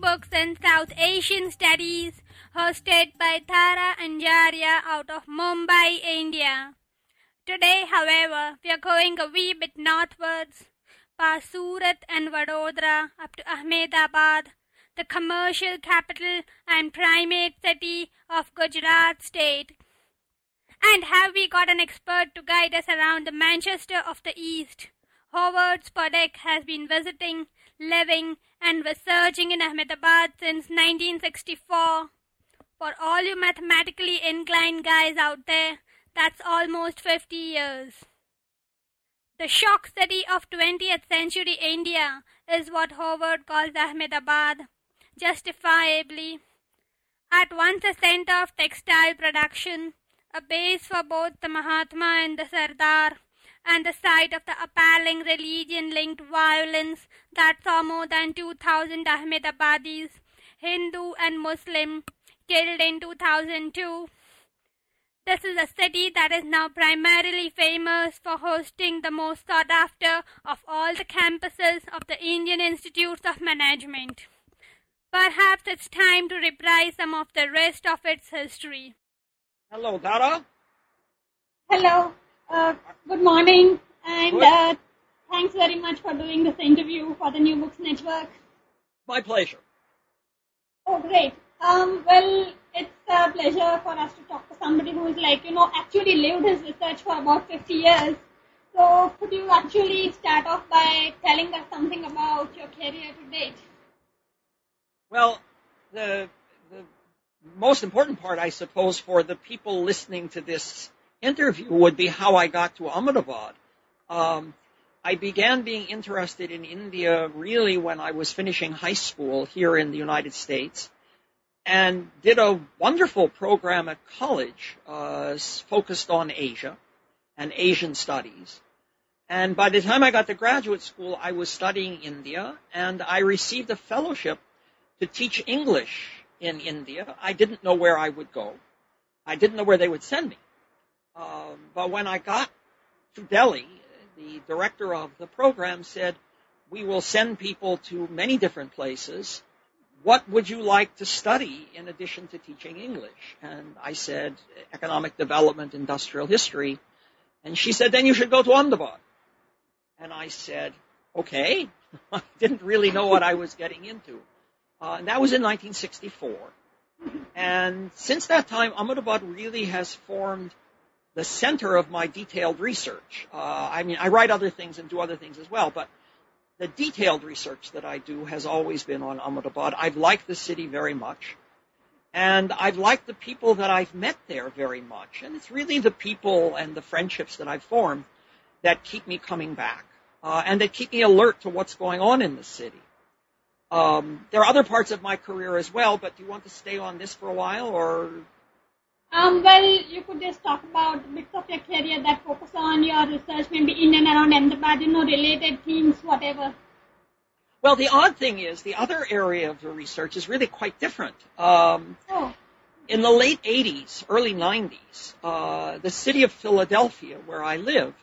Books in South Asian Studies, hosted by Tara Anjaria out of Mumbai, India. Today, however, we are going a wee bit northwards, past Surat and Vadodara up to Ahmedabad, the commercial capital and primate city of Gujarat state. And have we got an expert to guide us around the Manchester of the East? Howard Spodek has been visiting living and researching in Ahmedabad since 1964. For all you mathematically inclined guys out there, that's almost 50 years. The shock city of 20th century India is what Howard calls Ahmedabad, justifiably. At once a center of textile production, a base for both the Mahatma and the Sardar, and the site of the appalling religion linked violence that saw more than 2,000 Ahmedabadis, Hindu and Muslim, killed in 2002. This is a city that is now primarily famous for hosting the most sought after of all the campuses of the Indian Institutes of Management. Perhaps it's time to reprise some of the rest of its history. Hello, Dara. Hello. Uh, good morning, and Good. uh, thanks very much for doing this interview for the New Books Network. My pleasure. Oh, great. Um, well, it's a pleasure for us to talk to somebody who is like, you know, actually lived his research for about 50 years. So, could you actually start off by telling us something about your career to date? Well, the the most important part, I suppose, for the people listening to this interview would be how I got to Ahmedabad. Um, I began being interested in India really when I was finishing high school here in the United States and did a wonderful program at college uh, focused on Asia and Asian studies. And by the time I got to graduate school, I was studying India and I received a fellowship to teach English in India. I didn't know where I would go. I didn't know where they would send me. Um, but when I got to Delhi, the director of the program said, we will send people to many different places. What would you like to study in addition to teaching English? And I said, economic development, industrial history. And she said, then you should go to Ahmedabad. And I said, okay. I didn't really know what I was getting into. Uh, and that was in 1964. And since that time, Ahmedabad really has formed the center of my detailed research. Uh, I mean, I write other things and do other things as well, but the detailed research that I do has always been on Ahmedabad. I've liked the city very much. And I've liked the people that I've met there very much. And it's really the people and the friendships that I've formed that keep me coming back. Uh, and that keep me alert to what's going on in the city. Um, there are other parts of my career as well, but do you want to stay on this for a while or Um, well, you could just talk about bits of your career that focus on your research, maybe in and around Ahmedabad, you know, related themes, whatever. Well, the odd thing is the other area of the research is really quite different. Um, Oh, in the late 80s, early 90s, uh, the city of Philadelphia, where I live,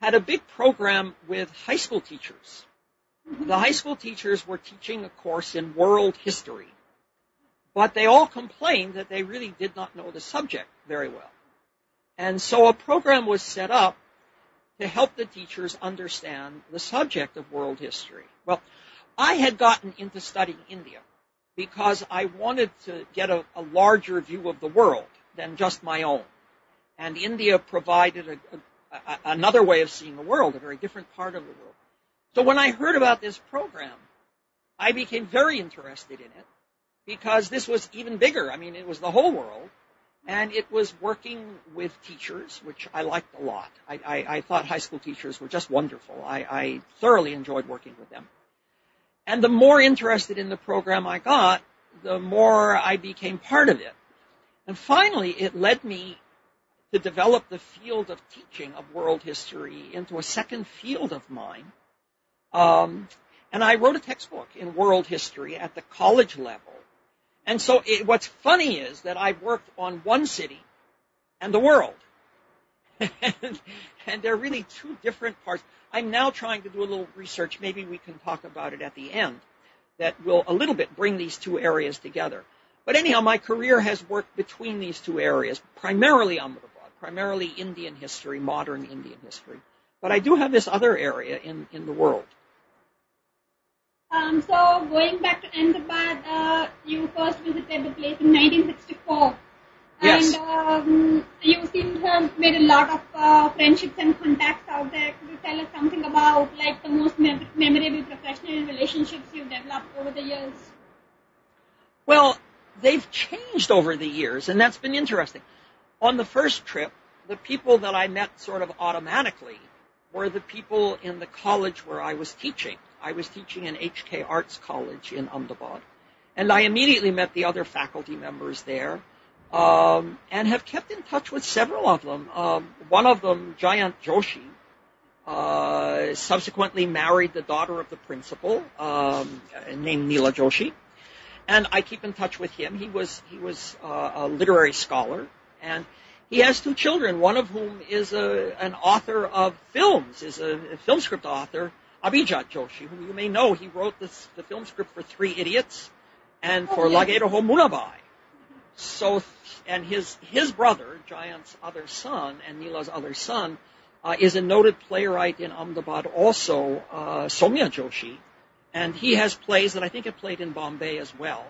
had a big program with high school teachers. The high school teachers were teaching a course in world history, but they all complained that they really did not know the subject very well. And so a program was set up to help the teachers understand the subject of world history. Well, I had gotten into studying India because I wanted to get a, a larger view of the world than just my own. And India provided a, a, another way of seeing the world, a very different part of the world. So when I heard about this program, I became very interested in it because this was even bigger. I mean, it was the whole world. And it was working with teachers, which I liked a lot. I, I, I thought high school teachers were just wonderful. I, I thoroughly enjoyed working with them. And the more interested in the program I got, the more I became part of it. And finally, it led me to develop the field of teaching of world history into a second field of mine. Um, and I wrote a textbook in world history at the college level. And so it, what's funny is that I've worked on one city and the world. and, and they're really two different parts. I'm now trying to do a little research. Maybe we can talk about it at the end that will a little bit bring these two areas together. But anyhow, my career has worked between these two areas, primarily Ahmedabad, primarily Indian history, modern Indian history. But I do have this other area in, in the world. Um, so going back to Ahmedabad, uh, you first visited the place in 1964. Yes. And um, you seem to have made a lot of uh, friendships and contacts out there. Could you tell us something about like the most mem- memorable professional relationships you've developed over the years? Well, they've changed over the years, and that's been interesting. On the first trip, the people that I met sort of automatically were the people in the college where I was teaching. I was teaching in HK Arts College in Ahmedabad. And I immediately met the other faculty members there um, and have kept in touch with several of them. Um, one of them, Jayant Joshi, uh, subsequently married the daughter of the principal, um, named Neela Joshi, and I keep in touch with him. He was he was uh, a literary scholar, and he has two children. One of whom is a, an author of films, is a, a film script author, Abhijat Joshi, who you may know. He wrote this, the film script for Three Idiots and for Oh, yes. Lage Raho Munna Bhai. So, and his his brother, Jayant's other son, and Neela's other son, uh, is a noted playwright in Ahmedabad, also uh, Saumya Joshi, and he has plays that I think have played in Bombay as well.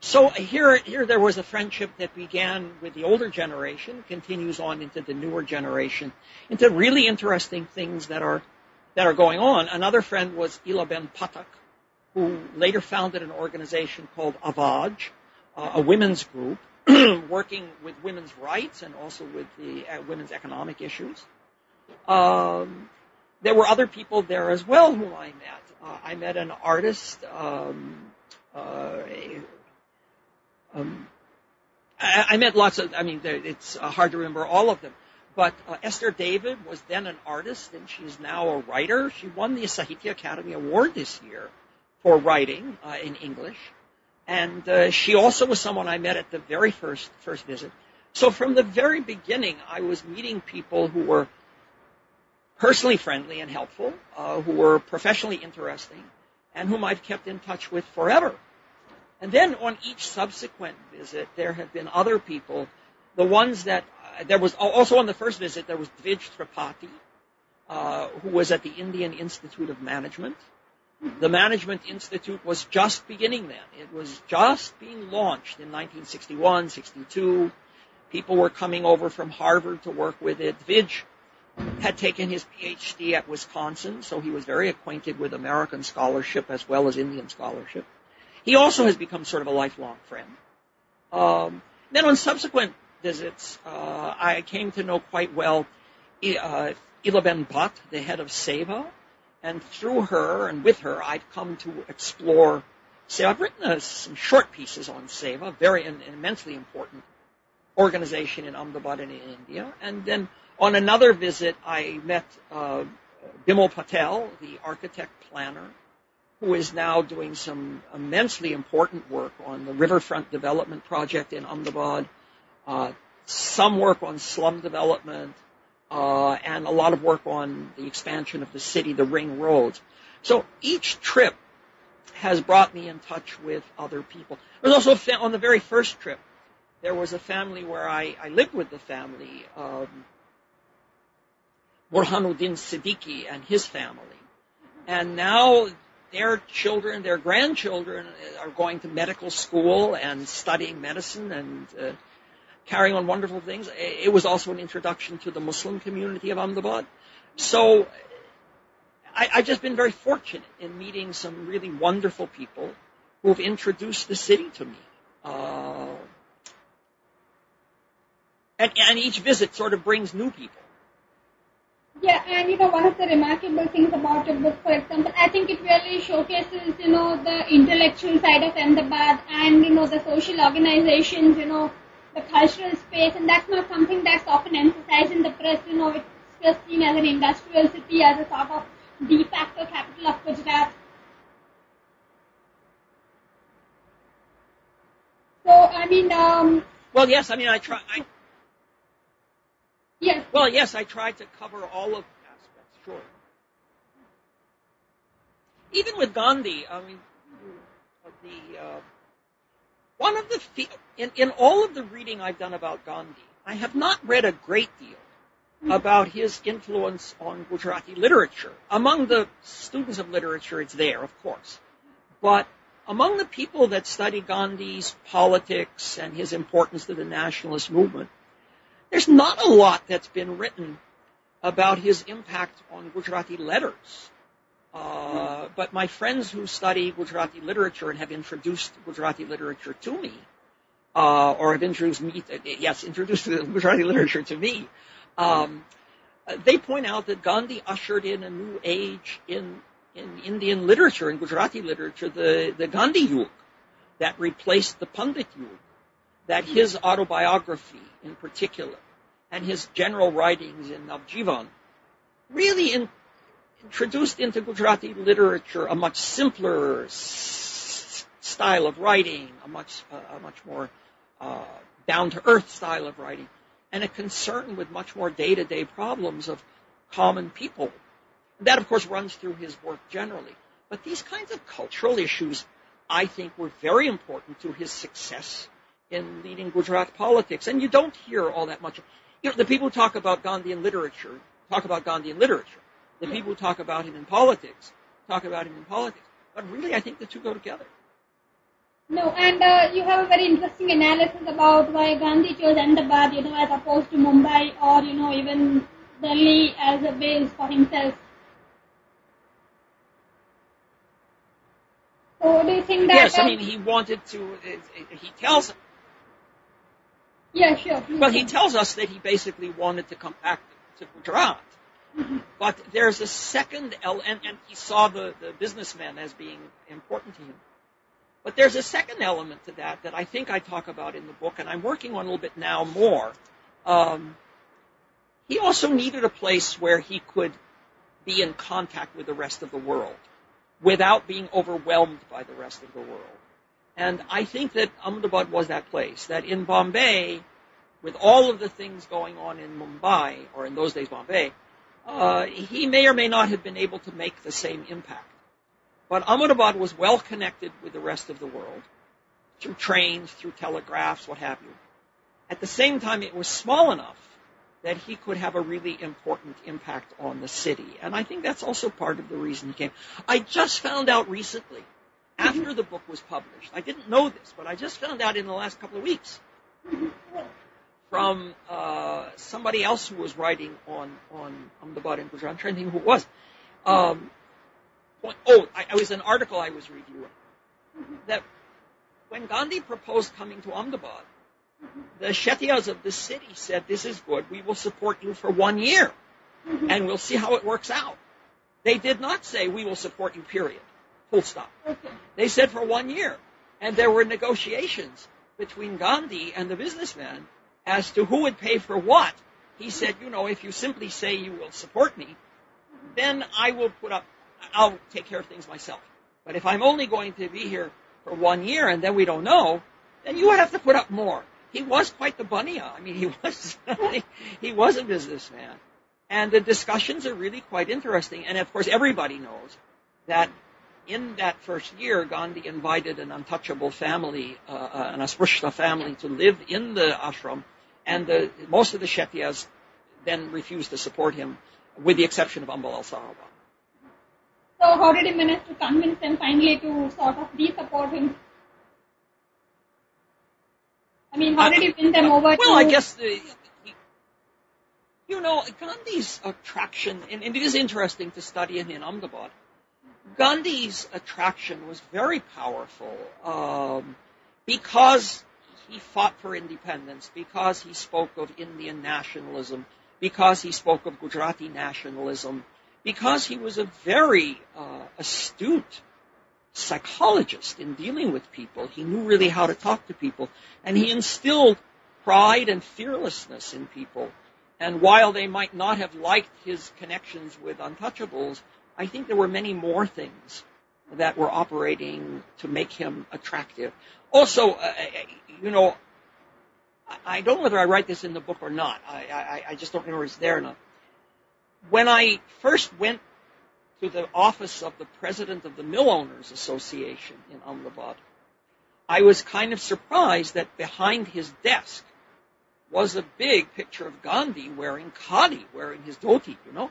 So here, here there was a friendship that began with the older generation, continues on into the newer generation, into really interesting things that are that are going on. Another friend was Ilaben Pathak, who later founded an organization called Avaj, uh, a women's group working with women's rights and also with the uh, women's economic issues. Um, there were other people there as well whom I met. Uh, I met an artist. Um, uh, um, I, met lots of. I mean, it's uh, hard to remember all of them. But uh, Esther David was then an artist, and she's now a writer. She won the Sahitya Akademi Award this year for writing uh, in English, and uh, she also was someone I met at the very first first visit. So from the very beginning, I was meeting people who were personally friendly and helpful, uh, who were professionally interesting, and whom I've kept in touch with forever. And then on each subsequent visit, there have been other people. The ones that uh, there was also on the first visit, there was Dvij Tripathi, uh, who was at the Indian Institute of Management. The Management Institute was just beginning then. It was just being launched in 1961, 62. People were coming over from Harvard to work with it. Dvij had taken his PhD at Wisconsin, so he was very acquainted with American scholarship as well as Indian scholarship. He also has become sort of a lifelong friend. Um, then on subsequent visits, uh, I came to know quite well uh, Ilaben Bhatt, the head of SEWA, and through her and with her, I've come to explore SEWA. I've written uh, some short pieces on SEWA, very an, an immensely important organization in Ahmedabad and in India. And then on another visit, I met uh, Bimal Patel, the architect planner, who is now doing some immensely important work on the riverfront development project in Ahmedabad, uh, some work on slum development, uh, and a lot of work on the expansion of the city, the ring roads. So each trip has brought me in touch with other people. There was also on the very first trip, there was a family where I, I lived with the family, um, Burhanuddin Siddiqui and his family. And now their children, their grandchildren are going to medical school and studying medicine and uh, carrying on wonderful things. It was also an introduction to the Muslim community of Ahmedabad. So I, I've just been very fortunate in meeting some really wonderful people who have introduced the city to me. Uh, and, and each visit sort of brings new people. Yeah, and you know, one of the remarkable things about your book, for example, I think it really showcases, you know, the intellectual side of Ahmedabad and, you know, the social organizations, you know, the cultural space, and that's not something that's often emphasized in the press, you know, it's just seen as an industrial city, as a sort of de facto capital of Gujarat. So, I mean, um, Well, yes, I mean, I try. I, yes, well, yes, I tried to cover all of the aspects. Sure. Even with Gandhi, I mean, the uh, one of the in in all of the reading I've done about Gandhi, I have not read a great deal about his influence on Gujarati literature. Among the students of literature, it's there, of course, but among the people that study Gandhi's politics and his importance to the nationalist movement, there's not a lot that's been written about his impact on Gujarati letters. Uh, but my friends who study Gujarati literature and have introduced Gujarati literature to me, uh, or have introduced me, yes, introduced Gujarati literature to me, um, they point out that Gandhi ushered in a new age in in Indian literature, in Gujarati literature, the, the Gandhi Yug that replaced the Pandit Yug, that his autobiography in particular, and his general writings in Navjivan, really in, introduced into Gujarati literature a much simpler s- style of writing, a much, uh, a much more uh, down-to-earth style of writing, and a concern with much more day-to-day problems of common people that, of course, runs through his work generally. But these kinds of cultural issues, I think, were very important to his success in leading Gujarat politics. And you don't hear all that much. You know, the people who talk about Gandhi in literature talk about Gandhi in literature. The people who talk about him in politics talk about him in politics. But really, I think the two go together. No, and uh, you have a very interesting analysis about why Gandhi chose Ahmedabad, you know, as opposed to Mumbai or, you know, even Delhi as a base for himself. So do you think that... Yes, I uh, mean, he wanted to, he tells, Yeah, sure. well, he tells us that he basically wanted to come back to Gujarat. But there's a second element, and, and he saw the, the businessman as being important to him. But there's a second element to that that I think I talk about in the book, and I'm working on a little bit now more. Um, he also needed a place where he could be in contact with the rest of the world without being overwhelmed by the rest of the world. And I think that Ahmedabad was that place, that in Bombay, with all of the things going on in Mumbai, or in those days Bombay, uh, he may or may not have been able to make the same impact. But Ahmedabad was well connected with the rest of the world through trains, through telegraphs, what have you. At the same time, it was small enough that he could have a really important impact on the city. And I think that's also part of the reason he came. I just found out recently, after the book was published, I didn't know this, but I just found out in the last couple of weeks from uh, somebody else who was writing on on Ahmedabad and Gujarat. I'm trying to think who it was. Um, oh, I, it was an article I was reviewing that when Gandhi proposed coming to Ahmedabad, the Shetiyas of the city said, "This is good. We will support you for one year, and we'll see how it works out." They did not say, "We will support you." Period. Full stop. Okay. They said for one year. And there were negotiations between Gandhi and the businessman as to who would pay for what. He said, you know, if you simply say you will support me, then I will put up, I'll take care of things myself. But if I'm only going to be here for one year and then we don't know, then you would have to put up more. He was quite the bunny. I mean, he was, he was a businessman. And the discussions are really quite interesting. And of course, everybody knows that in that first year, Gandhi invited an untouchable family, uh, uh, an Asprishta family, to live in the ashram, and the, most of the Shetiyas then refused to support him, with the exception of Ambalal Sarabhai. So how did he manage to convince them finally to sort of de-support him? I mean, how did he win them over Well. I guess the, you know Gandhi's attraction, and, and it is interesting to study him in Ahmedabad. Gandhi's attraction was very powerful um, because he fought for independence, because he spoke of Indian nationalism, because he spoke of Gujarati nationalism, because he was a very uh, astute psychologist in dealing with people. He knew really how to talk to people, and he instilled pride and fearlessness in people. And while they might not have liked his connections with untouchables, I think there were many more things that were operating to make him attractive. Also, uh, you know, I don't know whether I write this in the book or not. I, I, I just don't remember it's there enough. When I first went to the office of the president of the Mill Owners Association in Ahmedabad, I was kind of surprised that behind his desk was a big picture of Gandhi wearing khadi, wearing his dhoti, you know.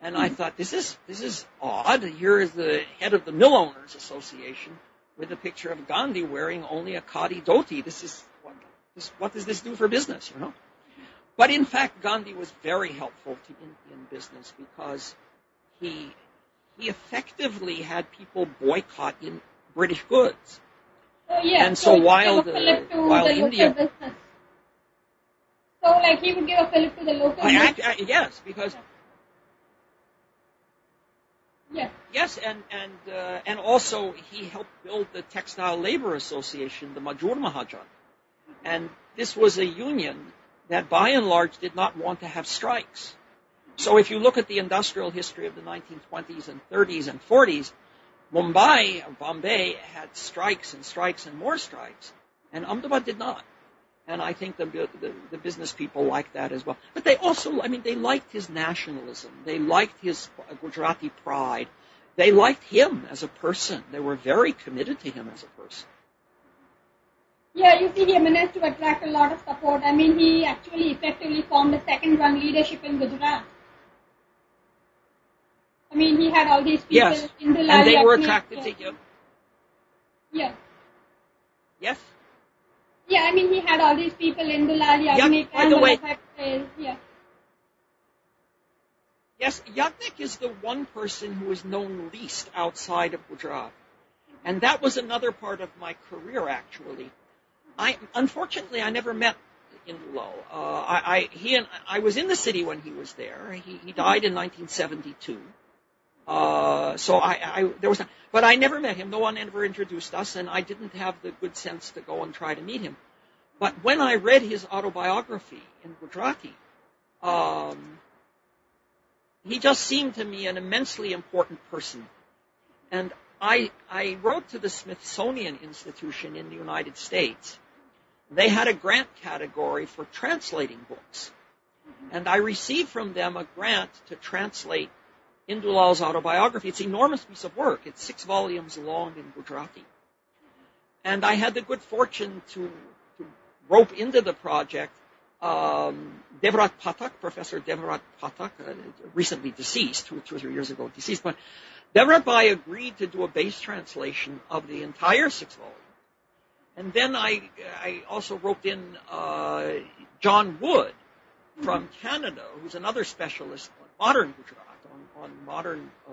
And I thought, this is this is odd. Here is the head of the Mill Owners Association with a picture of Gandhi wearing only a khadi dhoti. This is what, this, what does this do for business, you know? But in fact, Gandhi was very helpful to Indian business because he he effectively had people boycott in British goods. So, yeah, And so while the- while the India- business. So like he would give a fillip to the local I. I, I, yes, because yeah. Yes, and and uh, and also he helped build the Textile Labor Association, the Majur Mahajan, and this was a union that by and large did not want to have strikes. So if you look at the industrial history of the 1920s and 30s and 40s, Mumbai, Bombay, had strikes and strikes and more strikes, and Ahmedabad did not. And I think the, the, the business people liked that as well. But they also, I mean, they liked his nationalism. They liked his Gujarati pride. They liked him as a person. They were very committed to him as a person. Yeah, you see, he managed to attract a lot of support. I mean, he actually effectively formed a second-run leadership in Gujarat. I mean, he had all these people Yes, in the and they were attracted to him. Yeah. Yes? Yeah, I mean, he had all these people Indulal Yeah, Yagnik by and the way- Yeah. Yes, Yagnik is the one person who is known least outside of Gujarat. And that was another part of my career, actually. I, unfortunately, I never met Indulal. Uh, I, I, he and I was in the city when he was there. He, he died in 1972. Uh, so I, I, there was, but I never met him. No one ever introduced us, and I didn't have the good sense to go and try to meet him. But when I read his autobiography in Gujarati, um, he just seemed to me an immensely important person. And I, I wrote to the Smithsonian Institution in the United States. They had a grant category for translating books. And I received from them a grant to translate Indulal's autobiography. It's an enormous piece of work. It's six volumes long in Gujarati. And I had the good fortune to, to rope into the project um, Devrat Pathak, Professor Devrat Pathak, uh, recently deceased, two, two or three years ago deceased, but Devrat Bai agreed to do a base translation of the entire six volumes. And then I, I also roped in uh, John Wood from Canada, who's another specialist on modern Gujarat, on, modern uh,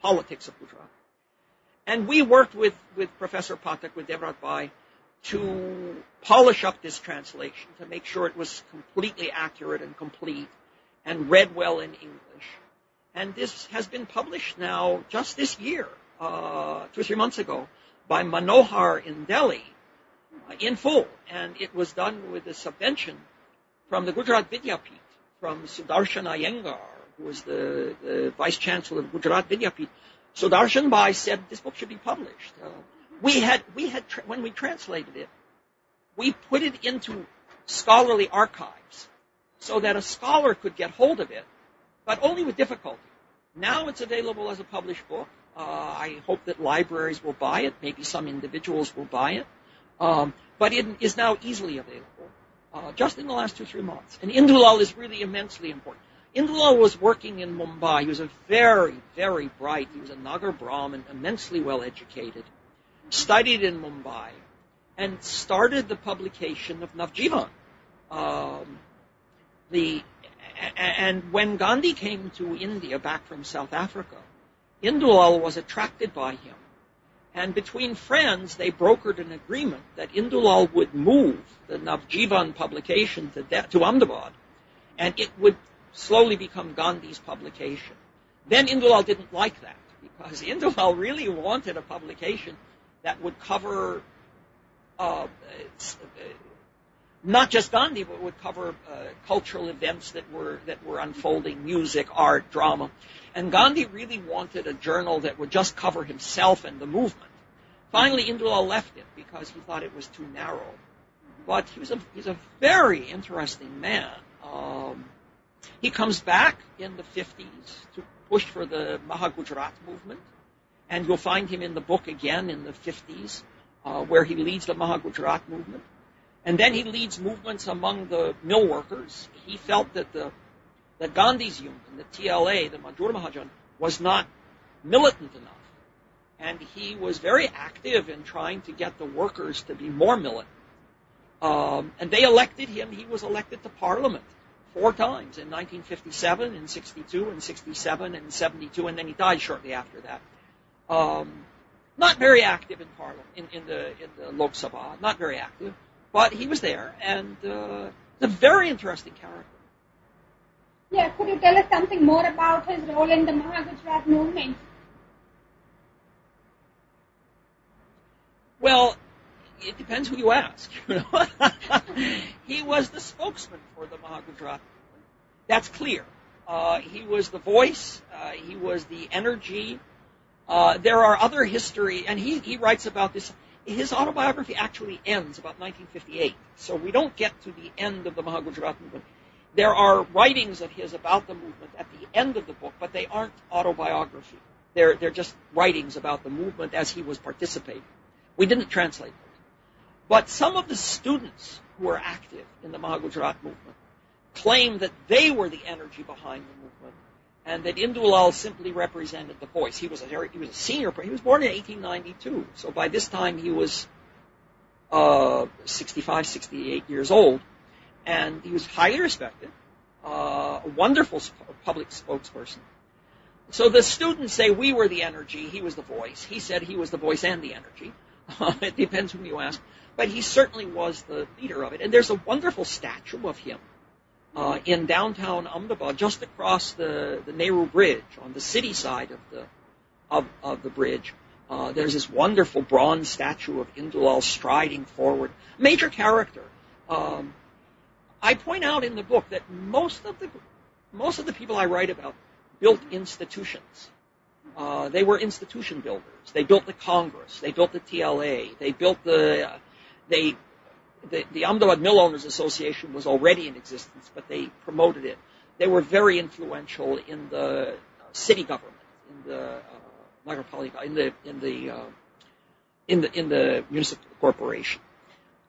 politics of Gujarat. And we worked with, with Professor Pathak, with Devrat Bai, to polish up this translation to make sure it was completely accurate and complete and read well in English. And this has been published now just this year, uh, two or three months ago, by Manohar in Delhi uh, in full. And it was done with a subvention from the Gujarat Vidyapith, from Sudarshan Iyengar, who was the, the vice chancellor of Gujarat Vidyapith. Sudarshan Bai said this book should be published. Uh, we had, we had, tra- when we translated it, we put it into scholarly archives so that a scholar could get hold of it, but only with difficulty. Now it's available as a published book. Uh, I hope that libraries will buy it. Maybe some individuals will buy it. Um, but it is now easily available, uh, just in the last two, three months. And Indulal is really immensely important. Indulal was working in Mumbai. He was a very, very bright, he was a Nagar Brahmin, immensely well educated, studied in Mumbai, and started the publication of Navjivan. Um, the, and when Gandhi came to India back from South Africa, Indulal was attracted by him And between friends, they brokered an agreement that Indulal would move the Navjivan publication to, De- to Ahmedabad, and it would slowly become Gandhi's publication. Then Indulal didn't like that because Indulal really wanted a publication that would cover uh, not just Gandhi, but would cover uh, cultural events that were that were unfolding, music, art, drama. And Gandhi really wanted a journal that would just cover himself and the movement. Finally, Indulal left it because he thought it was too narrow. But he was a, he's a very interesting man. Um, he comes back in the 50s to push for the Mahagujarat movement, and you'll find him in the book again in the 50s, uh, where he leads the Mahagujarat movement. And then he leads movements among the mill workers. He felt that the that Gandhi's union, the TLA, the Mazdoor Mahajan, was not militant enough. And he was very active in trying to get the workers to be more militant. Um, and they elected him. He was elected to parliament four times in 1957, in 62, and 67, and 72, and then he died shortly after that. Um, not very active in parliament, in, in the in the Lok Sabha, not very active. But he was there, and uh, a very interesting character. Yeah, could you tell us something more about his role in the Mahagujarat movement? Well, it depends who you ask. he was the spokesman for the Mahagujarat. That's clear. Uh, he was the voice. Uh, he was the energy. Uh, there are other history, and he, he writes about this his autobiography actually ends about 1958, so we don't get to the end of the Mahagujarat movement. There are writings of his about the movement at the end of the book, but they aren't autobiography. They're, they're just writings about the movement as he was participating. We didn't translate them. But some of the students who were active in the Mahagujarat movement claimed that they were the energy behind the movement and that Indulal simply represented the voice. He was a very, he was a senior. He was born in 1892, so by this time he was uh, 65, 68 years old, and he was highly respected, uh, a wonderful public spokesperson. So the students say we were the energy, he was the voice. He said he was the voice and the energy. it depends whom you ask, but he certainly was the leader of it. And there's a wonderful statue of him uh, in downtown Ahmedabad, just across the, the Nehru Bridge on the city side of the of, of the bridge. Uh, there's this wonderful bronze statue of Indulal striding forward. Major character. Um, I point out in the book that most of the most of the people I write about built institutions. Uh, they were institution builders. They built the Congress. They built the TLA. They built the. They the, the Ahmedabad Mill Owners Association was already in existence, but they promoted it. They were very influential in the city government, in the uh, in the in the uh, in the in the municipal corporation.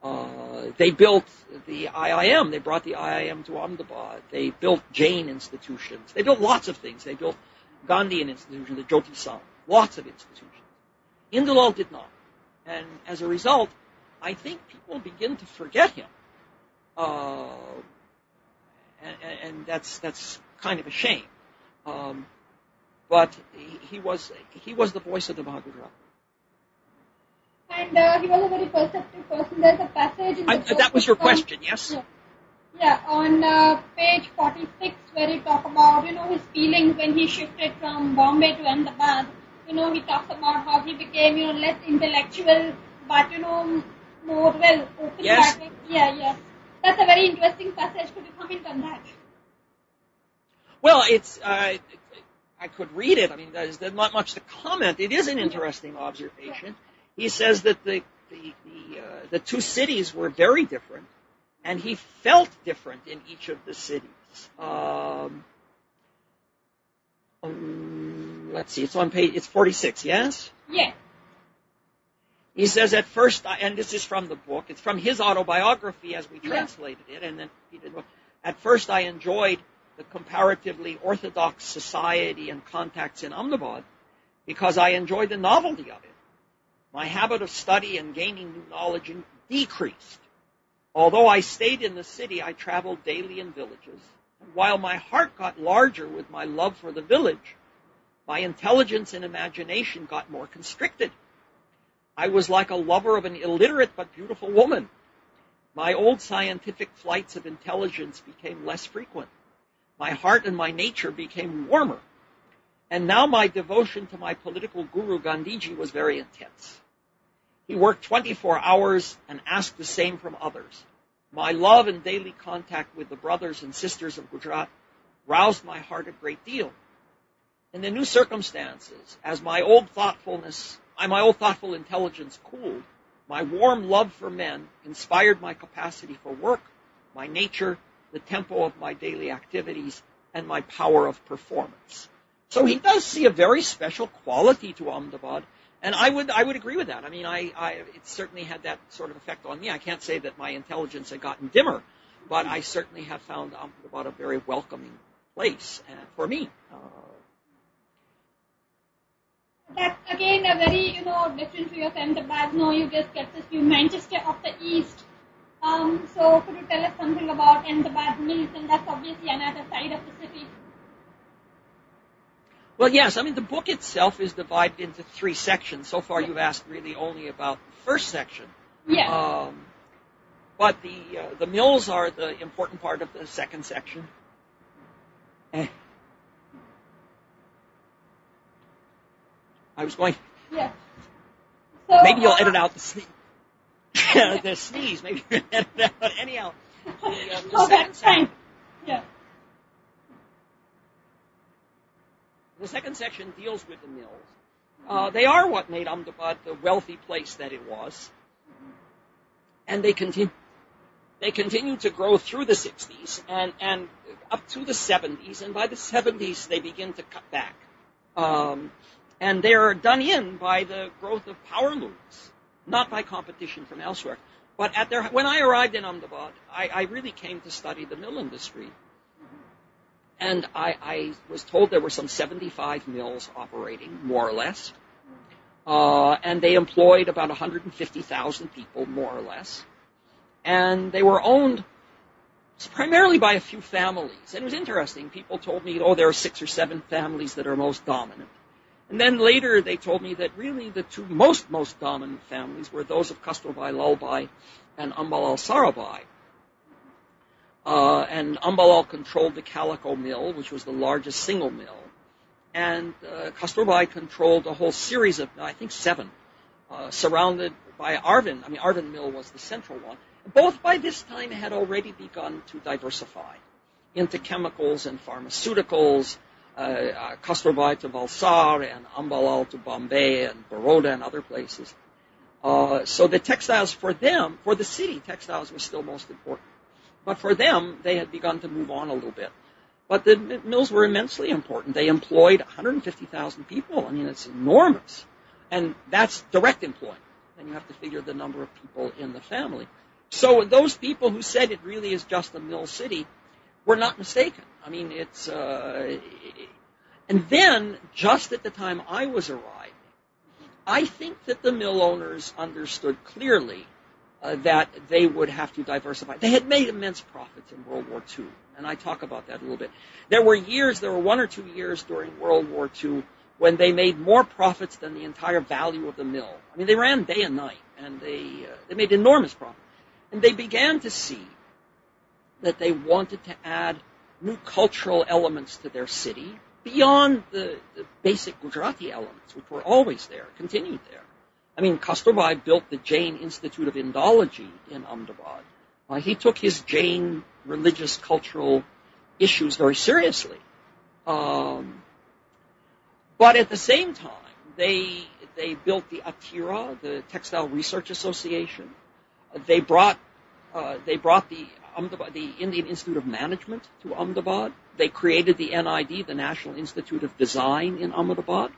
Uh, they built the IIM. They brought the IIM to Ahmedabad. They built Jain institutions. They built lots of things. They built Gandhian institution, the Jyoti Sangh, lots of institutions. Indulal did not. And as a result, I think people begin to forget him. Uh, and, and, that's that's kind of a shame. Um, but he, he, was he was the voice of the Mahagujarat. And uh, he was a very perceptive person. There's a passage in the That was your question, yes? Yeah, yeah on uh, page 46 where he talks about, you know, his feelings when he shifted from Bombay to Ahmedabad. You know, he talks about how he became, you know, less intellectual, but, you know, more well open yes. Yeah, yeah. That's a very interesting passage. Could you comment on that? Well, it's. Uh, I could read it. I mean, there's, not much to comment. It is an interesting observation. He says that the the the, uh, the two cities were very different, and he felt different in each of the cities. Um, um, let's see. It's on page. It's 46. Yes. Yeah. He says at first, and this is from the book, it's from his autobiography as we translated it, and then he did, at first I enjoyed the comparatively orthodox society and contacts in Ahmedabad because I enjoyed the novelty of it. My habit of study and gaining new knowledge decreased. Although I stayed in the city, I traveled daily in villages. And while my heart got larger with my love for the village, my intelligence and imagination got more constricted. I was like a lover of an illiterate but beautiful woman. My old scientific flights of intelligence became less frequent. My heart and my nature became warmer. And now my devotion to my political guru Gandhiji was very intense. He worked 24 hours and asked the same from others. My love and daily contact with the brothers and sisters of Gujarat roused my heart a great deal. In the new circumstances, as my old thoughtfulness, my old thoughtful intelligence cooled, my warm love for men inspired my capacity for work, my nature, the tempo of my daily activities, and my power of performance. So he does see a very special quality to Ahmedabad, and I would I would agree with that. I mean, I, I it certainly had that sort of effect on me. I can't say that my intelligence had gotten dimmer, but I certainly have found Ahmedabad a very welcoming place uh, for me. Uh, that's again a very you know different view of Ahmedabad. No, you just get this view Manchester of the East. Um, so could you tell us something about Ahmedabad Mills? And that's obviously another side of the city. Well, yes. I mean, the book itself is divided into three sections. So far, you've asked really only about the first section. Yeah. Um, but the uh, the mills are the important part of the second section. I was going. Yeah. So, maybe you'll uh, edit out the sneeze. the sneeze. Maybe you'll edit out. Anyhow, the, Oh, second that's section. fine. Yeah. The second section deals with the mills. Uh, they are what made Ahmedabad the wealthy place that it was, and they continue. They continue to grow through the 60s and, and up to the 70s, and by the 70s they begin to cut back. Um, and they're done in by the growth of power looms, not by competition from elsewhere. But at their, when I arrived in Ahmedabad, I, I really came to study the mill industry. And I, I was told there were some 75 mills operating, more or less. Uh, and they employed about 150,000 people, more or less. And they were owned primarily by a few families. And it was interesting. People told me, oh, there are six or seven families that are most dominant. And then later they told me that really the two most, most dominant families were those of Kasturbhai Lalbhai and Ambalal Sarabhai. Uh, and Ambalal controlled the Calico Mill, which was the largest single mill. And uh, Kasturbhai controlled a whole series of, I think, seven, uh, surrounded by Arvind. I mean, Arvind Mill was the central one. Both by this time had already begun to diversify into chemicals and pharmaceuticals, uh, uh, Kasturbhai to Valsar and Ambalal to Bombay and Baroda and other places. Uh, so the textiles for them, for the city, textiles was still most important. But for them, they had begun to move on a little bit. But the mills were immensely important. They employed 150,000 people. I mean, it's enormous. And that's direct employment. Then you have to figure the number of people in the family. So those people who said it really is just a mill city were not mistaken. I mean, it's, uh, and then just at the time I was arriving, I think that the mill owners understood clearly uh, that they would have to diversify. They had made immense profits in World War II, and I talk about that a little bit. There were years, there were one or two years during World War II when they made more profits than the entire value of the mill. I mean, they ran day and night, and they uh, they made enormous profit, and they began to see that they wanted to add new cultural elements to their city beyond the, the basic Gujarati elements, which were always there, continued there. I mean, Kasturbhai built the Jain Institute of Indology in Ahmedabad. Uh, he took his Jain religious cultural issues very seriously. Um, but at the same time, they they built the Atira, the Textile Research Association. They brought uh, they brought the Ahmedabad, the Indian Institute of Management to Ahmedabad. They created the NID, the National Institute of Design in Ahmedabad.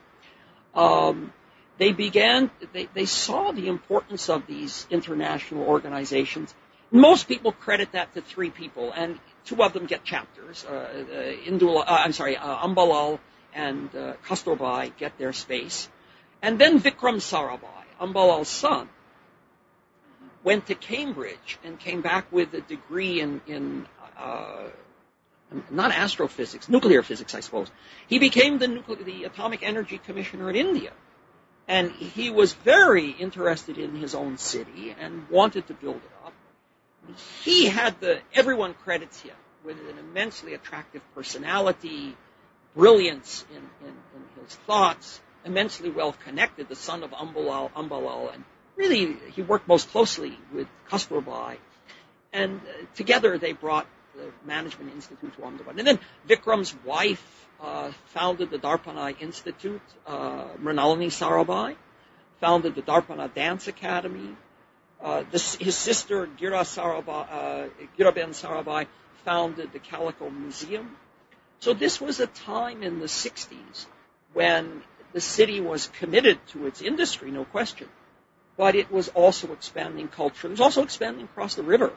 Um, they began, they, they saw the importance of these international organizations. Most people credit that to three people, and two of them get chapters. Uh, uh, Indula, uh, I'm sorry, uh, Ambalal and uh, Kasturbhai get their space. And then Vikram Sarabhai, Ambalal's son, went to Cambridge and came back with a degree in, in uh, not astrophysics, nuclear physics, I suppose. He became the, the Atomic Energy Commissioner in India. And he was very interested in his own city and wanted to build it up. He had the, everyone credits him with an immensely attractive personality, brilliance in, in, in his thoughts, immensely well connected, the son of Ambalal, Ambalal, and really he worked most closely with Kasturbhai. And uh, together they brought the Management Institute to Ahmedabad. And then Vikram's wife uh, founded the Darpana Institute, uh, Mrinalini Sarabhai, founded the Darpana Dance Academy. Uh, this, his sister Gira Sarabhai, uh, Giraben Sarabhai founded the Calico Museum. So this was a time in the 60s when the city was committed to its industry, no question, but it was also expanding culture. It was also expanding across the river.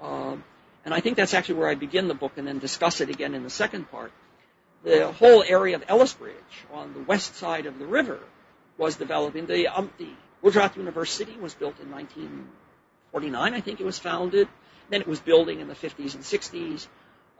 Um, and I think that's actually where I begin the book and then discuss it again in the second part. The whole area of Ellisbridge on the west side of the river was developing. The, um, the Gujarat University was built in 1949, I think it was founded. Then it was building in the 50s and 60s.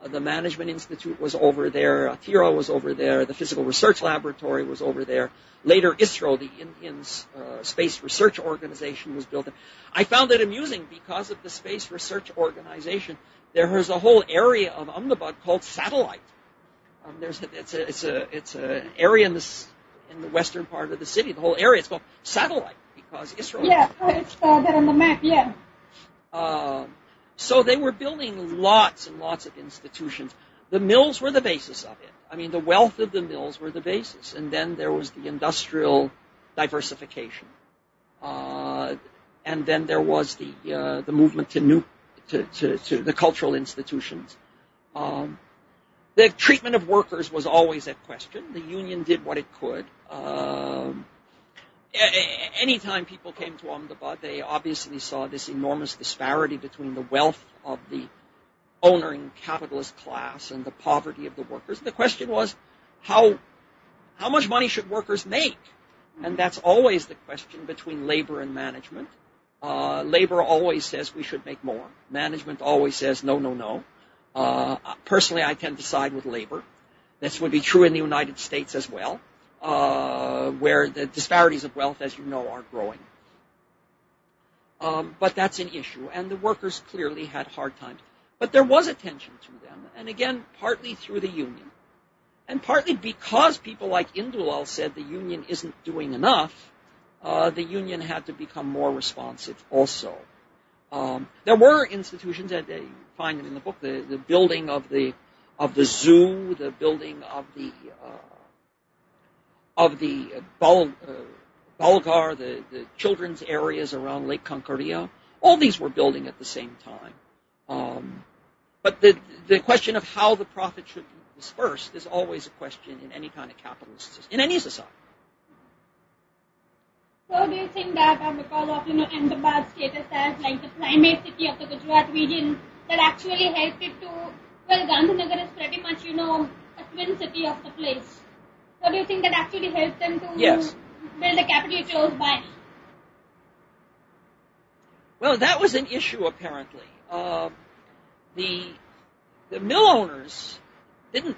Uh, the Management Institute was over there. Atira was over there. The Physical Research Laboratory was over there. Later, ISRO, the Indian uh, Space Research Organization, was built there. I found it amusing because of the Space Research Organization. There is a whole area of Ahmedabad called Satellite. Um, there's a, it's a it's a it's an area in this in the western part of the city. The whole area is called Satellite because ISRO. Yeah, it's uh, there on the map. Yeah. Uh, so they were building lots and lots of institutions. The mills were the basis of it. I mean, the wealth of the mills were the basis. And then there was the industrial diversification. Uh, and then there was the, uh, the movement to new, to, to, to the cultural institutions. Um, the treatment of workers was always at question. The union did what it could. Um, anytime people came to Ahmedabad, they obviously saw this enormous disparity between the wealth of the owner and capitalist class and the poverty of the workers. The question was, how, how much money should workers make? And that's always the question between labor and management. Uh, labor always says we should make more. Management always says no, no, no. Uh, personally, I tend to side with labor. This would be true in the United States as well uh, where the disparities of wealth, as you know, are growing. Um, but that's an issue, and the workers clearly had hard times. But there was attention to them, and again, partly through the union, and partly because people like Indulal said the union isn't doing enough, uh, the union had to become more responsive also. Um, there were institutions that they find in the book, the, the building of the of the zoo, the building of the uh, of the Bul- uh, Bulgar, the, the children's areas around Lake Kankaria, all these were building at the same time. Um, but the, the question of how the profit should be dispersed is always a question in any kind of capitalist in any society. So do you think that uh, because of you know Ahmedabad status as like the primate city of the Gujarat region, that actually helped it to well Gandhinagar is pretty much you know a twin city of the place. So do you think that actually helped them to yes. build a capital by? Well, that was an issue apparently. Uh, the the mill owners didn't.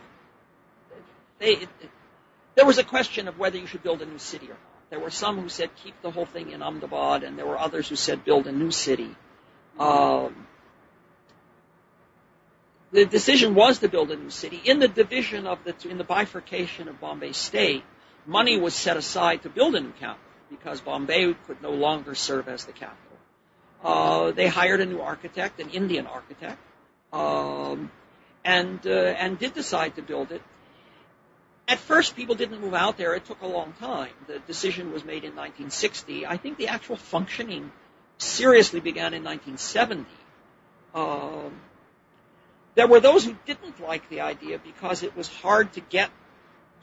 They there was a question of whether you should build a new city or not. There were some who said keep the whole thing in Ahmedabad, and there were others who said build a new city. Um, the decision was to build a new city. In the division of the, in the bifurcation of Bombay State, money was set aside to build a new capital because Bombay could no longer serve as the capital. Uh, they hired a new architect, an Indian architect, um, and uh, and did decide to build it. At first, people didn't move out there. It took a long time. The decision was made in 1960. I think the actual functioning seriously began in 1970. Um, there were those who didn't like the idea because it was hard to get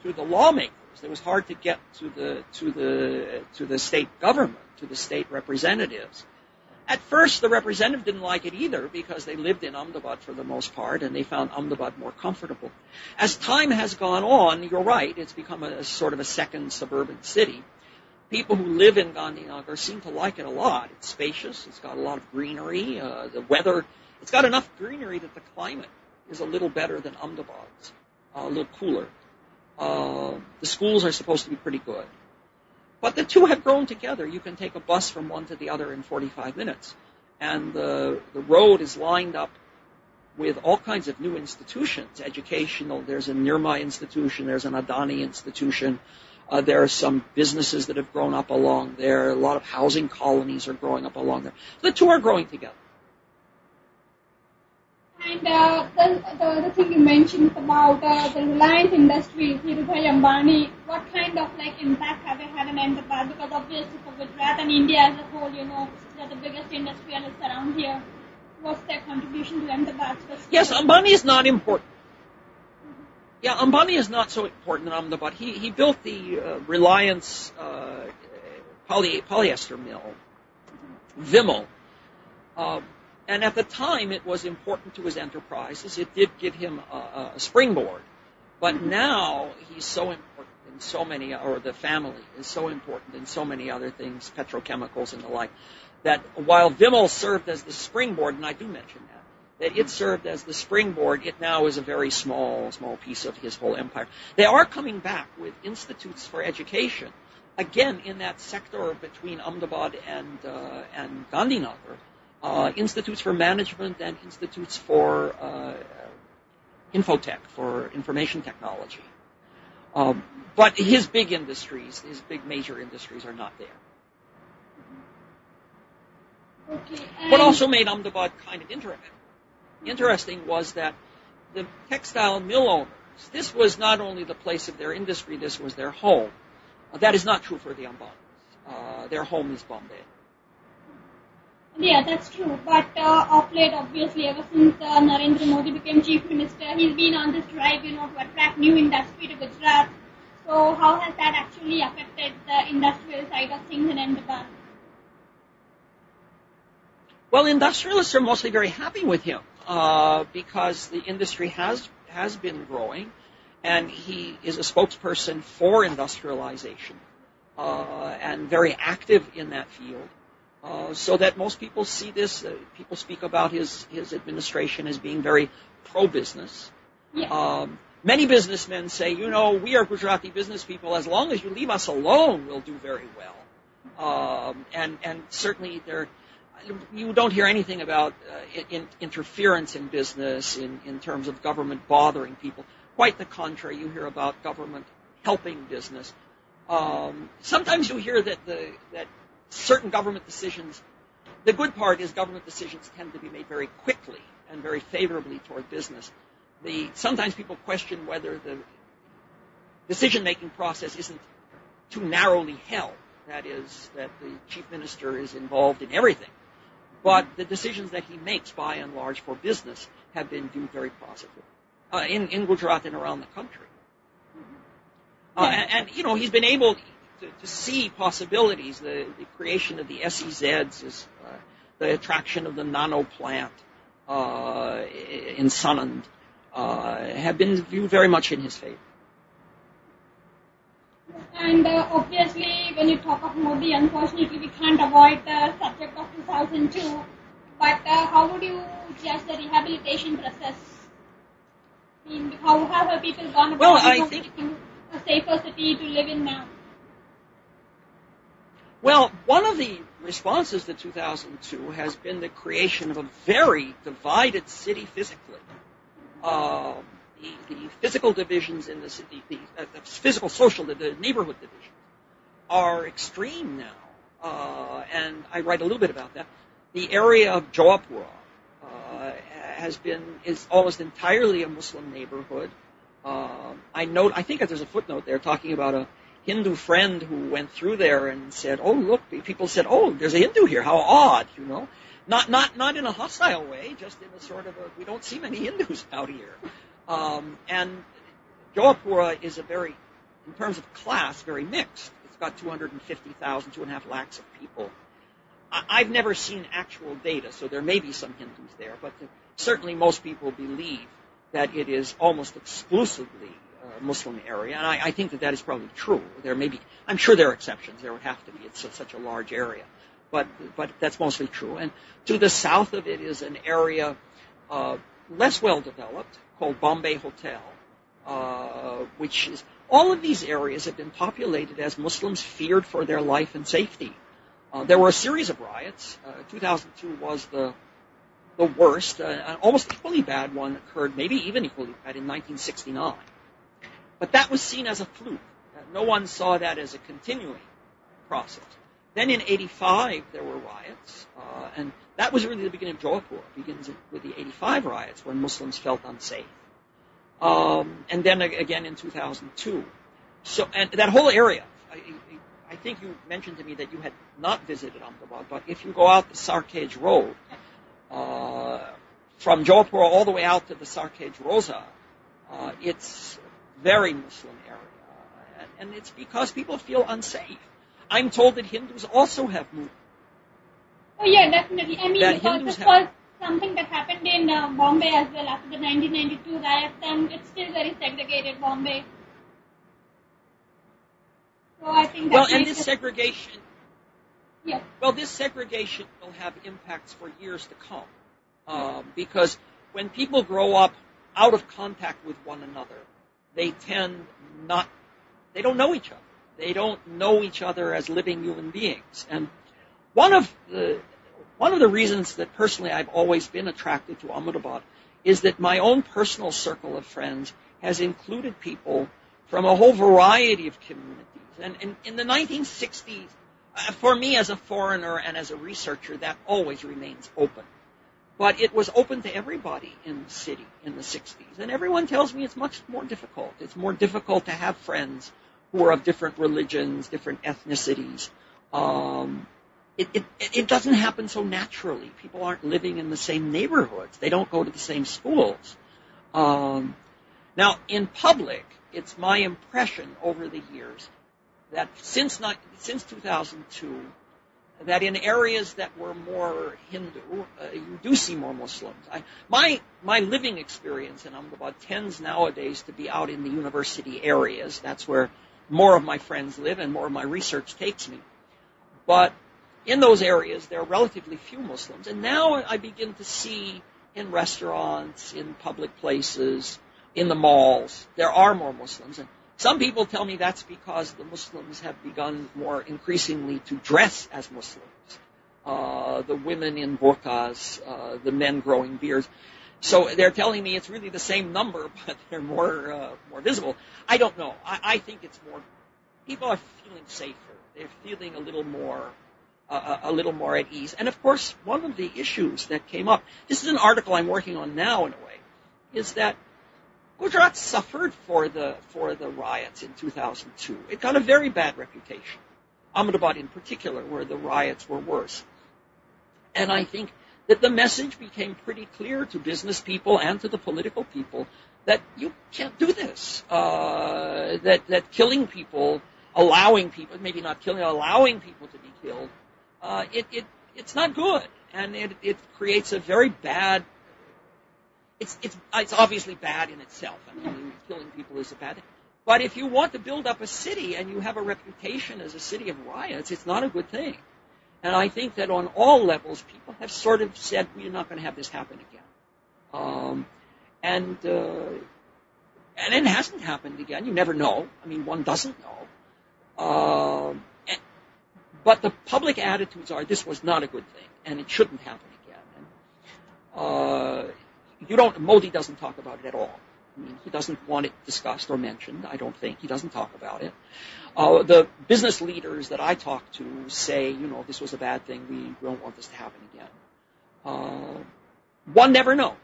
to the lawmakers. It was hard to get to the to the to the state government, to the state representatives. At first, the representative didn't like it either because they lived in Ahmedabad for the most part and they found Ahmedabad more comfortable. As time has gone on, you're right, it's become a, a sort of a second suburban city. People who live in Gandhinagar seem to like it a lot. It's spacious, it's got a lot of greenery, uh, the weather it's got enough greenery that the climate is a little better than Ahmedabad's, uh, a little cooler. Uh, the schools are supposed to be pretty good. But the two have grown together. You can take a bus from one to the other in 45 minutes. And the, the road is lined up with all kinds of new institutions, educational. There's a Nirma institution. There's an Adani institution. Uh, there are some businesses that have grown up along there. A lot of housing colonies are growing up along there. The two are growing together. And uh, the, the other thing you mentioned about uh, the Reliance industry, Dhirubhai Ambani, what kind of like impact have they had in Ahmedabad? Because obviously for Gujarat and India as a whole, you know, they're the biggest industrialists around here. What's their contribution to Ahmedabad? Yes, Ambani is not important. Yeah, Ambani is not so important in Ahmedabad. He, he built the uh, Reliance uh, poly, polyester mill, Vimal. And at the time, it was important to his enterprises. It did give him a, a springboard. But now, he's so important in so many, or the family is so important in so many other things, petrochemicals and the like, that while Vimal served as the springboard, and I do mention that, that it served as the springboard, it now is a very small, small piece of his whole empire. They are coming back with institutes for education, again in that sector between Ahmedabad and uh, and Gandhinagar, uh, institutes for management and institutes for uh, infotech, for information technology. Um, but his big industries, his big major industries, are not there. Okay. What also made Ahmedabad kind of interesting interesting was that the textile mill owners, this was not only the place of their industry, this was their home. Uh, that is not true for the Ambanis. Uh, their home is Bombay. Yeah, that's true. But uh, of late, obviously, ever since uh, Narendra Modi became chief minister, he's been on this drive, you know, to attract new industry to Gujarat. So how has that actually affected the industrial side of things in Ahmedabad? Well, industrialists are mostly very happy with him uh, because the industry has has been growing, and he is a spokesperson for industrialization uh, and very active in that field. Uh, so that most people see this, uh, people speak about his his administration as being very pro-business. Yeah. Um, many businessmen say, you know, we are Gujarati business people. As long as you leave us alone, we'll do very well. Um, and and certainly there you don't hear anything about uh, in, interference in business in, in terms of government bothering people. Quite the contrary, you hear about government helping business. Um, sometimes you hear that the that certain government decisions. The good part is government decisions tend to be made very quickly and very favorably toward business. The sometimes people question whether the decision-making process isn't too narrowly held. That is, that the chief minister is involved in everything but the decisions that he makes, by and large, for business have been viewed very positively uh, in, in Gujarat and around the country. Uh, and, and, you know, he's been able to, to see possibilities. The, the, creation of the SEZs, is, uh, the attraction of the nano plant uh, in Sanand, uh, have been viewed very much in his favor. And uh, obviously, when you talk of Modi, unfortunately, we can't avoid the subject of 2002. But uh, how would you judge the rehabilitation process? I mean, how, how have people gone about well, I think a safer city to live in now? Well, one of the responses to 2002 has been the creation of a very divided city physically. Uh, the, the physical divisions in the city, the, uh, the physical social, the, the, neighborhood divisions are extreme now. Uh, and I write a little bit about that. The area of Juhapura uh, has been is almost entirely a Muslim neighborhood. Uh, I note, I think there's a footnote there talking about a Hindu friend who went through there and said, "Oh, look!" People said, "Oh, there's a Hindu here. How odd!" You know, not not not in a hostile way, just in a sort of a we don't see many Hindus out here. Um, and Juhapura is a very, in terms of class, very mixed. It's got 250,000, two and a half lakhs of people. I, have never seen actual data, so there may be some Hindus there, but the, certainly most people believe that it is almost exclusively Muslim area, and I, I, think that that is probably true. There may be, I'm sure there are exceptions. There would have to be. It's such a large area, but but that's mostly true. And to the south of it is an area uh, less well developed, called Bombay Hotel, uh, which is all of these areas have been populated as Muslims feared for their life and safety. Uh, there were a series of riots. Uh, 2002 was the the worst. Uh, an almost equally bad one occurred, maybe even equally bad, in 1969. But that was seen as a fluke. No one saw that as a continuing process. Then in 85, there were riots, uh, and that was really the beginning of Juhapura. It begins with the 85 riots when Muslims felt unsafe. Um, and then again in 2002. So, and that whole area, I, I think you mentioned to me that you had not visited Ahmedabad, but if you go out the Sarkhej Road, uh, from Juhapura all the way out to the Sarkhej Roza, uh, it's very Muslim area. And, and it's because people feel unsafe. I'm told that Hindus also have moved. Oh yeah, definitely. I mean, That because this was something that happened in uh, Bombay as well after the 1992 riots, and it's still very segregated Bombay. So I think Well, and this segregation, yeah. well, this segregation will have impacts for years to come. Um, because when people grow up out of contact with one another, they tend not, they don't know each other. They don't know each other as living human beings. And one of the, one of the reasons that personally I've always been attracted to Ahmedabad is that my own personal circle of friends has included people from a whole variety of communities. And, in the 1960s, uh, for me as a foreigner and as a researcher, that always remains open. But it was open to everybody in the city in the 60s. And everyone tells me it's much more difficult. It's more difficult to have friends who are of different religions, different ethnicities. Um, it, it, it doesn't happen so naturally. People aren't living in the same neighborhoods. They don't go to the same schools. Um, now, in public, it's my impression over the years that since not, since 2002, that in areas that were more Hindu, uh, you do see more Muslims. I, my my living experience in Ahmedabad tends nowadays to be out in the university areas. That's where more of my friends live and more of my research takes me. But in those areas, there are relatively few Muslims, and now I begin to see in restaurants, in public places, in the malls, there are more Muslims. And some people tell me that's because the Muslims have begun more increasingly to dress as Muslims. Uh, the women in burqas, uh, the men growing beards. So they're telling me it's really the same number, but they're more uh, more visible. I don't know. I, I think it's more. People are feeling safer. They're feeling a little more uh, a little more at ease. And of course, one of the issues that came up. This is an article I'm working on now, in a way, is that Gujarat suffered for the for the riots in 2002. It got a very bad reputation. Ahmedabad, in particular, where the riots were worse. And I think that the message became pretty clear to business people and to the political people that you can't do this. Uh, that that killing people, allowing people, maybe not killing, allowing people to be killed, uh, it, it it's not good, and it it creates a very bad it's it's it's obviously bad in itself. I mean, killing people is a bad thing. But if you want to build up a city and you have a reputation as a city of riots, it's not a good thing. And I think that on all levels, people have sort of said we're not going to have this happen again. Um, and uh, and it hasn't happened again. You never know. I mean, one doesn't know. Um, and, but the public attitudes are this was not a good thing, and it shouldn't happen again. And, uh, you don't. Modi doesn't talk about it at all. I mean, he doesn't want it discussed or mentioned. I don't think he doesn't talk about it. Uh, the business leaders that I talk to say, you know, this was a bad thing. We don't want this to happen again. Uh, one never knows.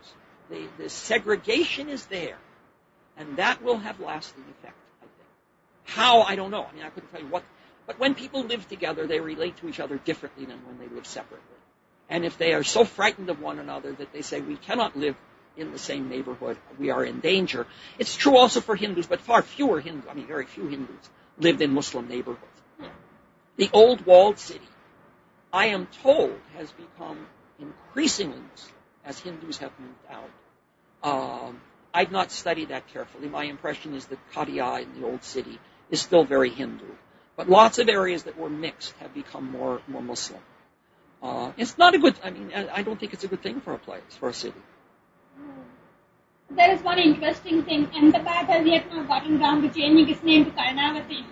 The, the segregation is there, and that will have lasting effect. I think. How I don't know. I mean, I couldn't tell you what. But when people live together, they relate to each other differently than when they live separately. And if they are so frightened of one another that they say we cannot live in the same neighborhood, we are in danger. It's true also for Hindus, but far fewer Hindus, I mean very few Hindus, lived in Muslim neighborhoods. The old walled city, I am told, has become increasingly Muslim as Hindus have moved out. Um, I've not studied that carefully. My impression is that Khadia in the old city is still very Hindu. But lots of areas that were mixed have become more, more Muslim. Uh, it's not a good, I mean, I I don't think it's a good thing for a place, for a city. There is one interesting thing. Ahmedabad has yet not gotten around to changing its name to Karnavati.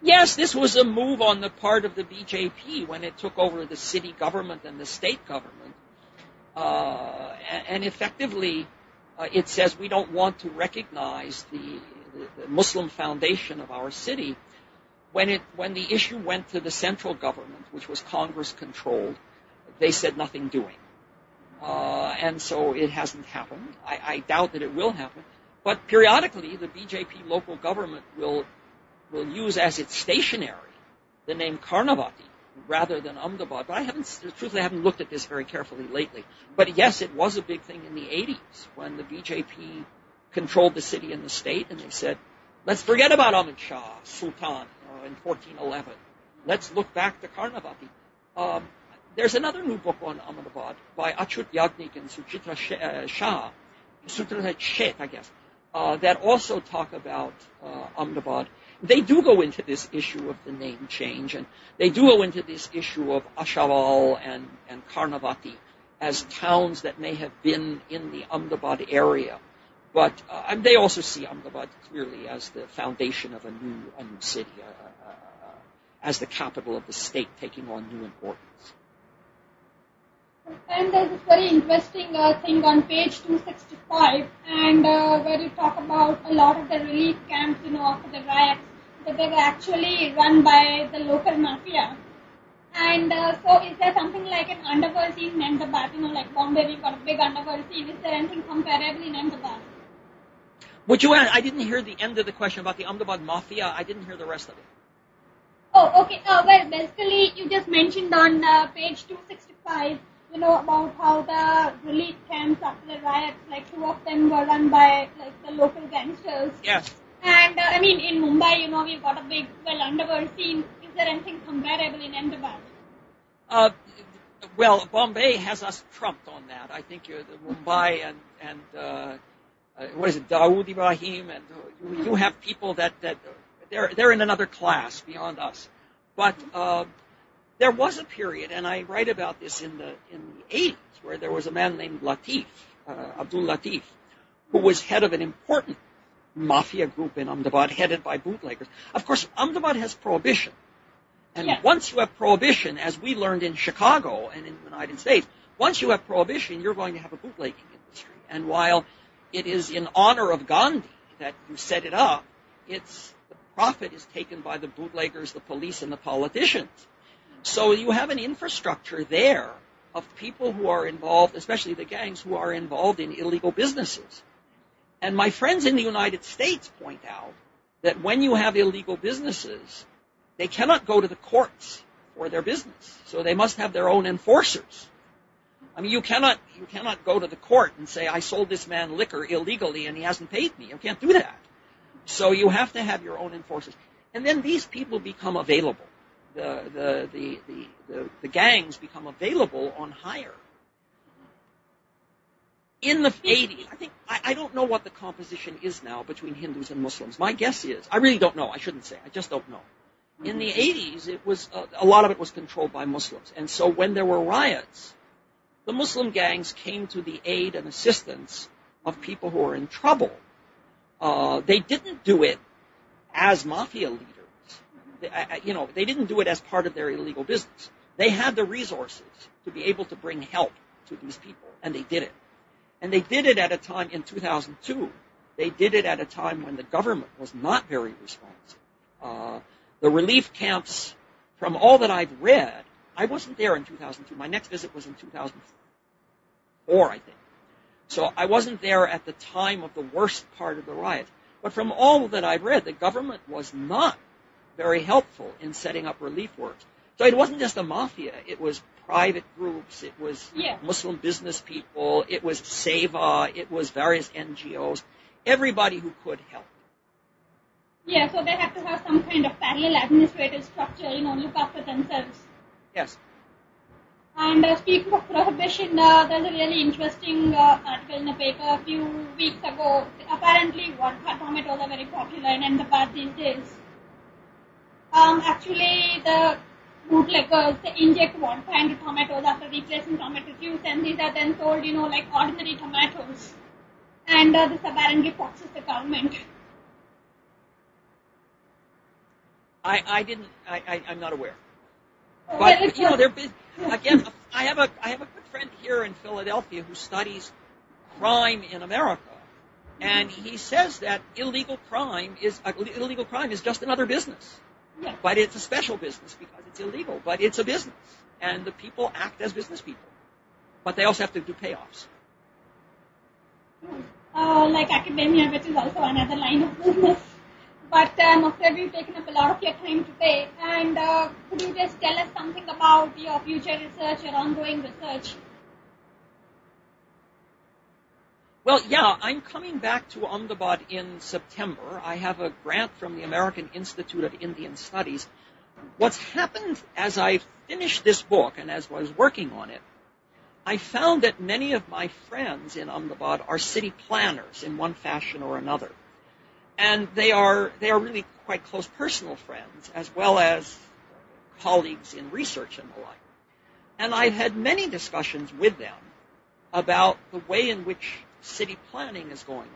Yes, this was a move on the part of the BJP when it took over the city government and the state government. Uh, and effectively, uh, it says we don't want to recognize the, the, the, Muslim foundation of our city. When it when the issue went to the central government, which was Congress controlled, they said nothing doing, uh, and so it hasn't happened. I, I doubt that it will happen. But periodically, the BJP local government will will use as its stationery the name Karnavati rather than Ahmedabad. But I haven't, truthfully, I haven't looked at this very carefully lately. But yes, it was a big thing in the 80s when the BJP controlled the city and the state, and they said, let's forget about Ahmed Shah, Sultan, know, in 1411. Let's look back to Karnavati. Um, there's another new book on Ahmedabad by Achyut Yagnik and Suchitra uh, Shah, Suchitra Sheth, I guess, uh, that also talk about uh, Ahmedabad they do go into this issue of the name change, and they do go into this issue of Ashaval and, and Karnavati as towns that may have been in the Ahmedabad area. But uh, they also see Ahmedabad clearly as the foundation of a new, a new city, uh, uh as the capital of the state, taking on new importance. And there's this very interesting uh, thing on page 265, and uh, where you talk about a lot of the relief camps, you know, after the riots, that they were actually run by the local mafia. And uh, so, is there something like an underworld scene in Ahmedabad? You know, like Bombay, we've got a big underworld scene. Is there anything comparable in Ahmedabad? Would you add? I didn't hear the end of the question about the Ahmedabad mafia. I didn't hear the rest of it. Oh, okay. Uh, well, basically, you just mentioned on uh, page 265 you know, about how the relief camps after the riots, like two of them were run by like the local gangsters. Yes. And uh, I mean, in Mumbai, you know, we've got a big, well, underworld scene. Is there anything comparable in Ahmedabad? Uh, well, Bombay has us trumped on that. I think you're the Mumbai and and uh, uh, what is it, Dawood Ibrahim, and you, you have people that that they're they're in another class beyond us. But uh, there was a period, and I write about this in the in the 80s, where there was a man named Latif, uh, Abdul Latif, who was head of an important mafia group in Ahmedabad, headed by bootleggers. Of course, Ahmedabad has prohibition, and yeah. once you have prohibition, as we learned in Chicago and in the United States, once you have prohibition, you're going to have a bootlegging industry. And while it is in honor of Gandhi that you set it up, it's the profit is taken by the bootleggers, the police, and the politicians. So you have an infrastructure there of people who are involved, especially the gangs who are involved in illegal businesses. And my friends in the United States point out that when you have illegal businesses, they cannot go to the courts for their business. So they must have their own enforcers. I mean, you cannot, you cannot go to the court and say, I sold this man liquor illegally and he hasn't paid me. You can't do that. So you have to have your own enforcers. And then these people become available the, the, the, the, gangs become available on hire. In the 80s, I think, I, I don't know what the composition is now between Hindus and Muslims. My guess is, I really don't know, I shouldn't say, I just don't know. In the 80s, it was, uh, a lot of it was controlled by Muslims. And so when there were riots, the Muslim gangs came to the aid and assistance of people who were in trouble. Uh, they didn't do it as mafia leaders you know, they didn't do it as part of their illegal business. They had the resources to be able to bring help to these people, and they did it. And they did it at a time in 2002. They did it at a time when the government was not very responsive. Uh, the relief camps, from all that I've read, I wasn't there in 2002. My next visit was in 2004, I think. So I wasn't there at the time of the worst part of the riot. But from all that I've read, the government was not very helpful in setting up relief works. So it wasn't just the mafia, it was private groups, it was yeah. Muslim business people, it was SEWA, it was various NGOs, everybody who could help. Yeah, so they have to have some kind of parallel administrative structure, you know, look after themselves. Yes. And uh, speaking of prohibition, uh, there's a really interesting uh, article in the paper a few weeks ago. Apparently, vodka tomatoes are very popular in Ahmedabad these days. Um, actually, the bootleggers, they inject vodka into tomatoes after replacing tomato juice, and these are then sold, you know, like ordinary tomatoes. And uh, this apparently foxes the government. I, I didn't. I, I I'm not aware. But it's you know, there been again. I have a I have a good friend here in Philadelphia who studies crime in America, and he says that illegal crime is uh, illegal crime is just another business, Yeah. but it's a special business because it's illegal, but it's a business, and the people act as business people, but they also have to do payoffs. uh, like academia, which is also another line of business. But I'm afraid we've taken up a lot of your time today. And uh, could you just tell us something about your future research, your ongoing research? Well, yeah, I'm coming back to Ahmedabad in September. I have a grant from the American Institute of Indian Studies. What's happened as I finished this book and as I was working on it, I found that many of my friends in Ahmedabad are city planners in one fashion or another. And they are, they are really quite close personal friends as well as colleagues in research and the like. And I've had many discussions with them about the way in which city planning is going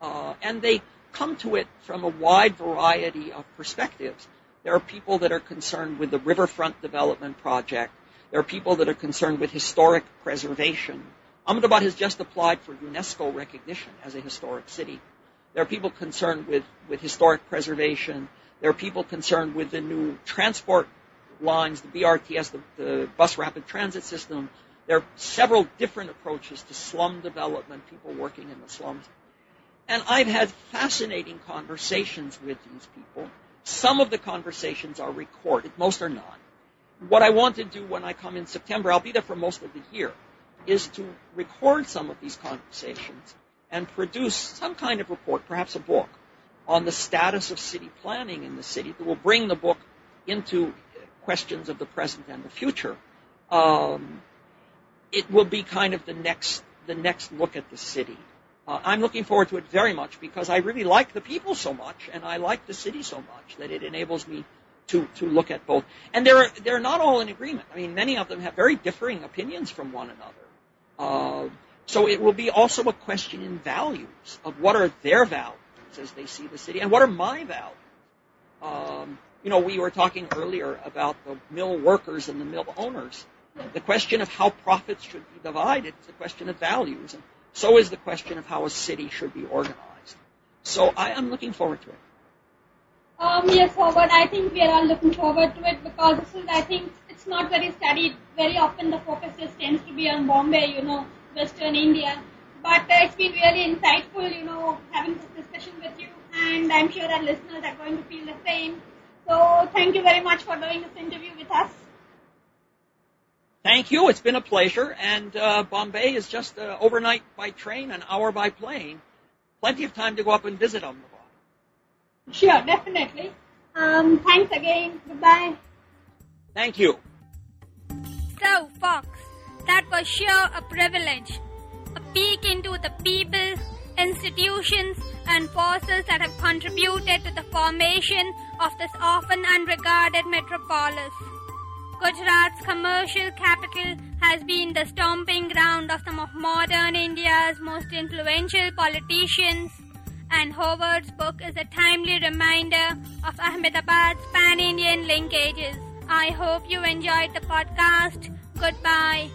on. Uh, and they come to it from a wide variety of perspectives. There are people that are concerned with the riverfront development project. There are people that are concerned with historic preservation. Ahmedabad has just applied for UNESCO recognition as a historic city. There are people concerned with, with historic preservation. There are people concerned with the new transport lines, the BRTS, the, the bus rapid transit system. There are several different approaches to slum development, people working in the slums. And I've had fascinating conversations with these people. Some of the conversations are recorded, most are not. What I want to do when I come in September, I'll be there for most of the year, is to record some of these conversations and produce some kind of report, perhaps a book, on the status of city planning in the city that will bring the book into questions of the present and the future. Um, it will be kind of the next the next look at the city. Uh, I'm looking forward to it very much because I really like the people so much and I like the city so much that it enables me to to look at both. And they're they're not all in agreement. I mean, many of them have very differing opinions from one another. Uh, so it will be also a question in values of what are their values as they see the city and what are my values. Um, you know, we were talking earlier about the mill workers and the mill owners. The question of how profits should be divided is a question of values, and so is the question of how a city should be organized. So I am looking forward to it. Um, yes, forward. I think we are all looking forward to it because this is, I think, it's not very studied. Very often the focus just tends to be on Bombay, you know, Western India. But uh, it's been really insightful, you know, having this discussion with you, and I'm sure our listeners are going to feel the same. So thank you very much for doing this interview with us. Thank you. It's been a pleasure. And uh, Bombay is just uh, overnight by train, an hour by plane. Plenty of time to go up and visit on the Ahmedabad. Sure, definitely. Um, thanks again. Goodbye. Thank you. So, Fox, that was sure a privilege. A peek into the people, institutions, and forces that have contributed to the formation of this often unregarded metropolis. Gujarat's commercial capital has been the stomping ground of some of modern India's most influential politicians, and Howard's book is a timely reminder of Ahmedabad's pan Indian linkages. I hope you enjoyed the podcast. Goodbye.